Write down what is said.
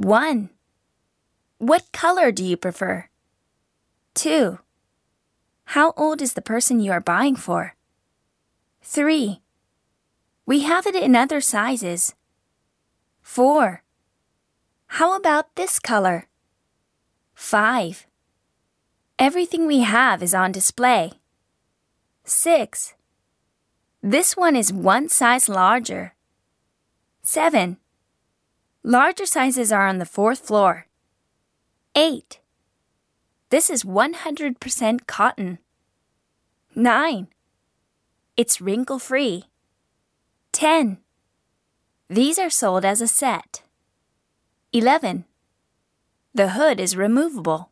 1. What color do you prefer? 2. How old is the person you are buying for? 3. We have it in other sizes. 4. How about this color? 5. Everything we have is on display. 6. This one is one size larger. 7. Larger sizes are on the fourth floor. 8. This is 100% cotton. 9. It's wrinkle free. 10. These are sold as a set. 11. The hood is removable.